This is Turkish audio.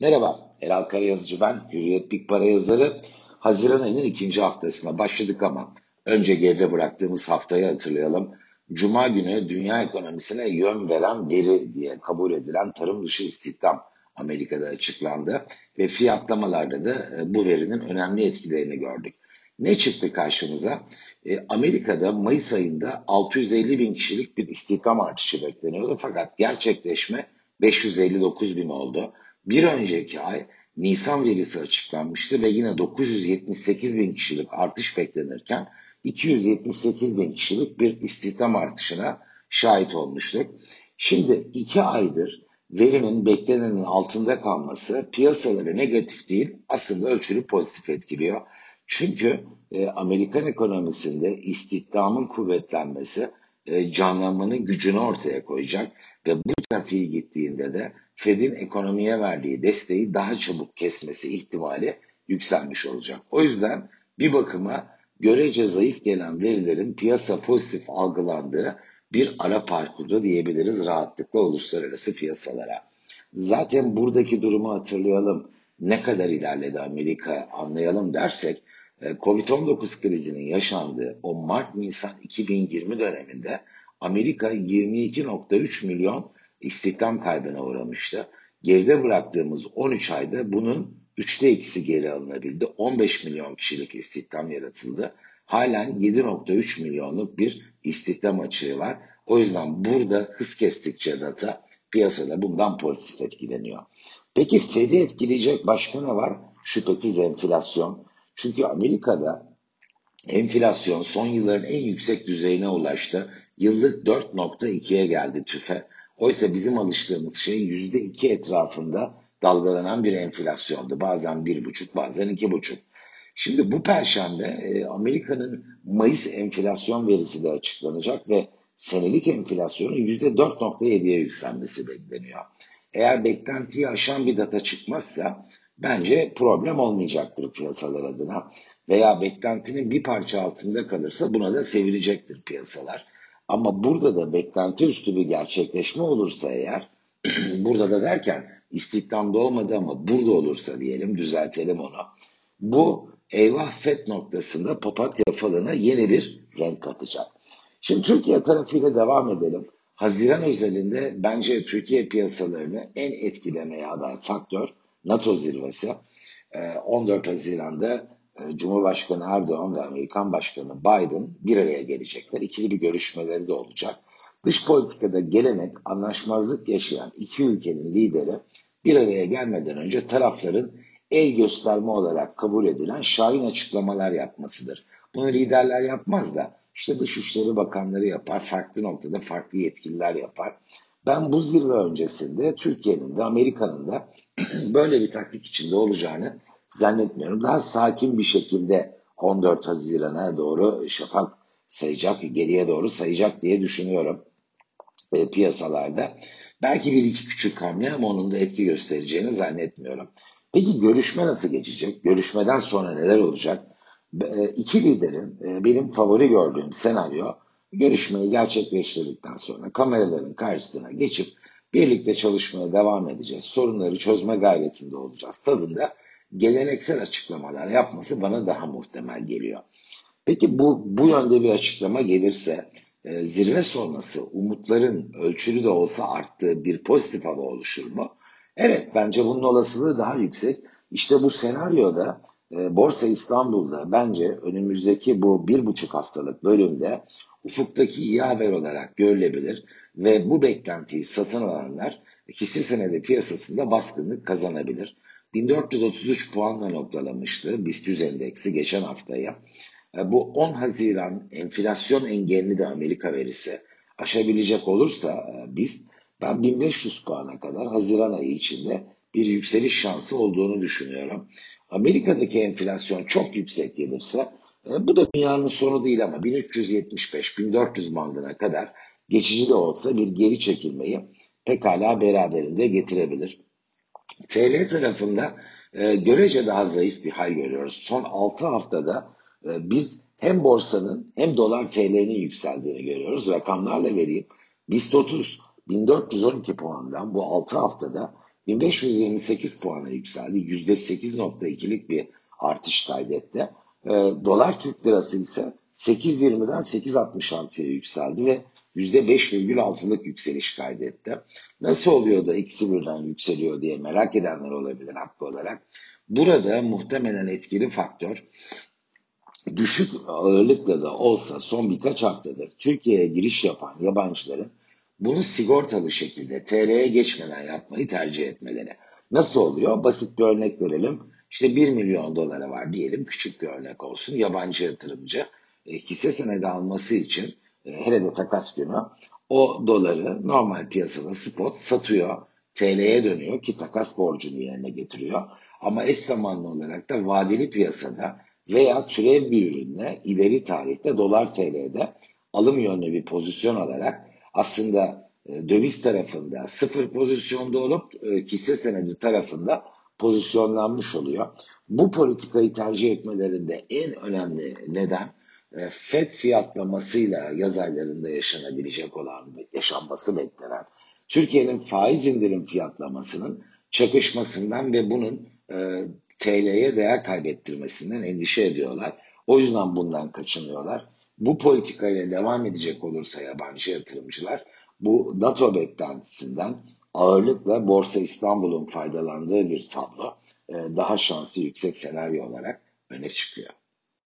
Merhaba, Eral Karayazıcı ben. Hürriyet Big Para yazıları Haziran ayının ikinci haftasına başladık ama önce geride bıraktığımız haftayı hatırlayalım. Cuma günü dünya ekonomisine yön veren veri diye kabul edilen tarım dışı istihdam Amerika'da açıklandı ve fiyatlamalarda da e, bu verinin önemli etkilerini gördük. Ne çıktı karşımıza? E, Amerika'da Mayıs ayında 650 bin kişilik bir istihdam artışı bekleniyordu fakat gerçekleşme 559 bin oldu. Bir önceki ay Nisan verisi açıklanmıştı ve yine 978 bin kişilik artış beklenirken 278 bin kişilik bir istihdam artışına şahit olmuştuk. Şimdi iki aydır verinin beklenenin altında kalması piyasaları negatif değil aslında ölçülü pozitif etkiliyor. Çünkü e, Amerikan ekonomisinde istihdamın kuvvetlenmesi e, canlanmanın gücünü ortaya koyacak ve bu trafiği gittiğinde de Fed'in ekonomiye verdiği desteği daha çabuk kesmesi ihtimali yükselmiş olacak. O yüzden bir bakıma görece zayıf gelen verilerin piyasa pozitif algılandığı bir ara parkurda diyebiliriz rahatlıkla uluslararası piyasalara. Zaten buradaki durumu hatırlayalım. Ne kadar ilerledi Amerika anlayalım dersek Covid-19 krizinin yaşandığı o Mart-Nisan 2020 döneminde Amerika 22.3 milyon istihdam kaybına uğramıştı. Geride bıraktığımız 13 ayda bunun üçte ikisi geri alınabildi. 15 milyon kişilik istihdam yaratıldı. Halen 7.3 milyonluk bir istihdam açığı var. O yüzden burada hız kestikçe data piyasada bundan pozitif etkileniyor. Peki Fed'i etkileyecek başka ne var? Şüphesiz enflasyon. Çünkü Amerika'da enflasyon son yılların en yüksek düzeyine ulaştı. Yıllık 4.2'ye geldi tüfe. Oysa bizim alıştığımız şey yüzde iki etrafında dalgalanan bir enflasyondu. Bazen bir buçuk, bazen iki buçuk. Şimdi bu perşembe e, Amerika'nın Mayıs enflasyon verisi de açıklanacak ve senelik enflasyonun yüzde 4.7'ye yükselmesi bekleniyor. Eğer beklentiyi aşan bir data çıkmazsa bence problem olmayacaktır piyasalar adına. Veya beklentinin bir parça altında kalırsa buna da sevilecektir piyasalar. Ama burada da beklenti üstü bir gerçekleşme olursa eğer, burada da derken istihdamda olmadı ama burada olursa diyelim düzeltelim onu. Bu eyvah FED noktasında papatya falına yeni bir renk katacak. Şimdi Türkiye tarafıyla devam edelim. Haziran özelinde bence Türkiye piyasalarını en etkilemeye aday faktör NATO zirvesi. 14 Haziran'da e, Cumhurbaşkanı Erdoğan ve Amerikan Başkanı Biden bir araya gelecekler. İkili bir görüşmeleri de olacak. Dış politikada gelenek, anlaşmazlık yaşayan iki ülkenin lideri bir araya gelmeden önce tarafların el gösterme olarak kabul edilen şahin açıklamalar yapmasıdır. Bunu liderler yapmaz da işte Dışişleri Bakanları yapar, farklı noktada farklı yetkililer yapar. Ben bu zirve öncesinde Türkiye'nin de Amerika'nın da böyle bir taktik içinde olacağını zannetmiyorum. Daha sakin bir şekilde 14 Haziran'a doğru şafak sayacak, geriye doğru sayacak diye düşünüyorum e, piyasalarda. Belki bir iki küçük hamle ama onun da etki göstereceğini zannetmiyorum. Peki görüşme nasıl geçecek? Görüşmeden sonra neler olacak? E, iki liderin e, benim favori gördüğüm senaryo görüşmeyi gerçekleştirdikten sonra kameraların karşısına geçip birlikte çalışmaya devam edeceğiz. Sorunları çözme gayretinde olacağız. Tadında geleneksel açıklamalar yapması bana daha muhtemel geliyor. Peki bu bu yönde bir açıklama gelirse e, zirve sonrası umutların ölçülü de olsa arttığı bir pozitif hava oluşur mu? Evet bence bunun olasılığı daha yüksek. İşte bu senaryoda e, Borsa İstanbul'da bence önümüzdeki bu bir buçuk haftalık bölümde ufuktaki iyi haber olarak görülebilir ve bu beklentiyi satın alanlar hisse senedi piyasasında baskınlık kazanabilir. 1433 puanla noktalamıştı BIST endeksi geçen haftaya. E, bu 10 Haziran enflasyon engelini de Amerika verisi aşabilecek olursa e, BIST ben 1500 puana kadar Haziran ayı içinde bir yükseliş şansı olduğunu düşünüyorum. Amerika'daki enflasyon çok yüksek gelirse e, bu da dünyanın sonu değil ama 1375-1400 bandına kadar geçici de olsa bir geri çekilmeyi pekala beraberinde getirebilir. TL tarafında e, görece daha zayıf bir hal görüyoruz. Son 6 haftada e, biz hem borsanın hem dolar TL'nin yükseldiğini görüyoruz. Rakamlarla vereyim. BIST 30 1412 puandan bu 6 haftada 1528 puana yükseldi. %8.2'lik bir artış kaydetti. E, dolar Türk lirası ise 8.20'den 8.66'ya yükseldi ve %5,6'lık yükseliş kaydetti. Nasıl oluyor da ikisi birden yükseliyor diye merak edenler olabilir haklı olarak. Burada muhtemelen etkili faktör düşük ağırlıkla da olsa son birkaç haftadır Türkiye'ye giriş yapan yabancıların bunu sigortalı şekilde TL'ye geçmeden yapmayı tercih etmeleri. Nasıl oluyor? Basit bir örnek verelim. İşte 1 milyon dolara var diyelim küçük bir örnek olsun. Yabancı yatırımcı e, hisse senedi alması için e, hele de takas günü o doları normal piyasada spot satıyor. TL'ye dönüyor ki takas borcunu yerine getiriyor. Ama eş zamanlı olarak da vadeli piyasada veya türev bir ürünle ileri tarihte dolar TL'de alım yönlü bir pozisyon alarak aslında e, döviz tarafında sıfır pozisyonda olup e, hisse senedi tarafında pozisyonlanmış oluyor. Bu politikayı tercih etmelerinde en önemli neden e, FED fiyatlamasıyla yaz aylarında yaşanabilecek olan, yaşanması beklenen Türkiye'nin faiz indirim fiyatlamasının çakışmasından ve bunun e, TL'ye değer kaybettirmesinden endişe ediyorlar. O yüzden bundan kaçınıyorlar. Bu politikayla devam edecek olursa yabancı yatırımcılar bu NATO beklentisinden ağırlıkla Borsa İstanbul'un faydalandığı bir tablo e, daha şansı yüksek senaryo olarak öne çıkıyor.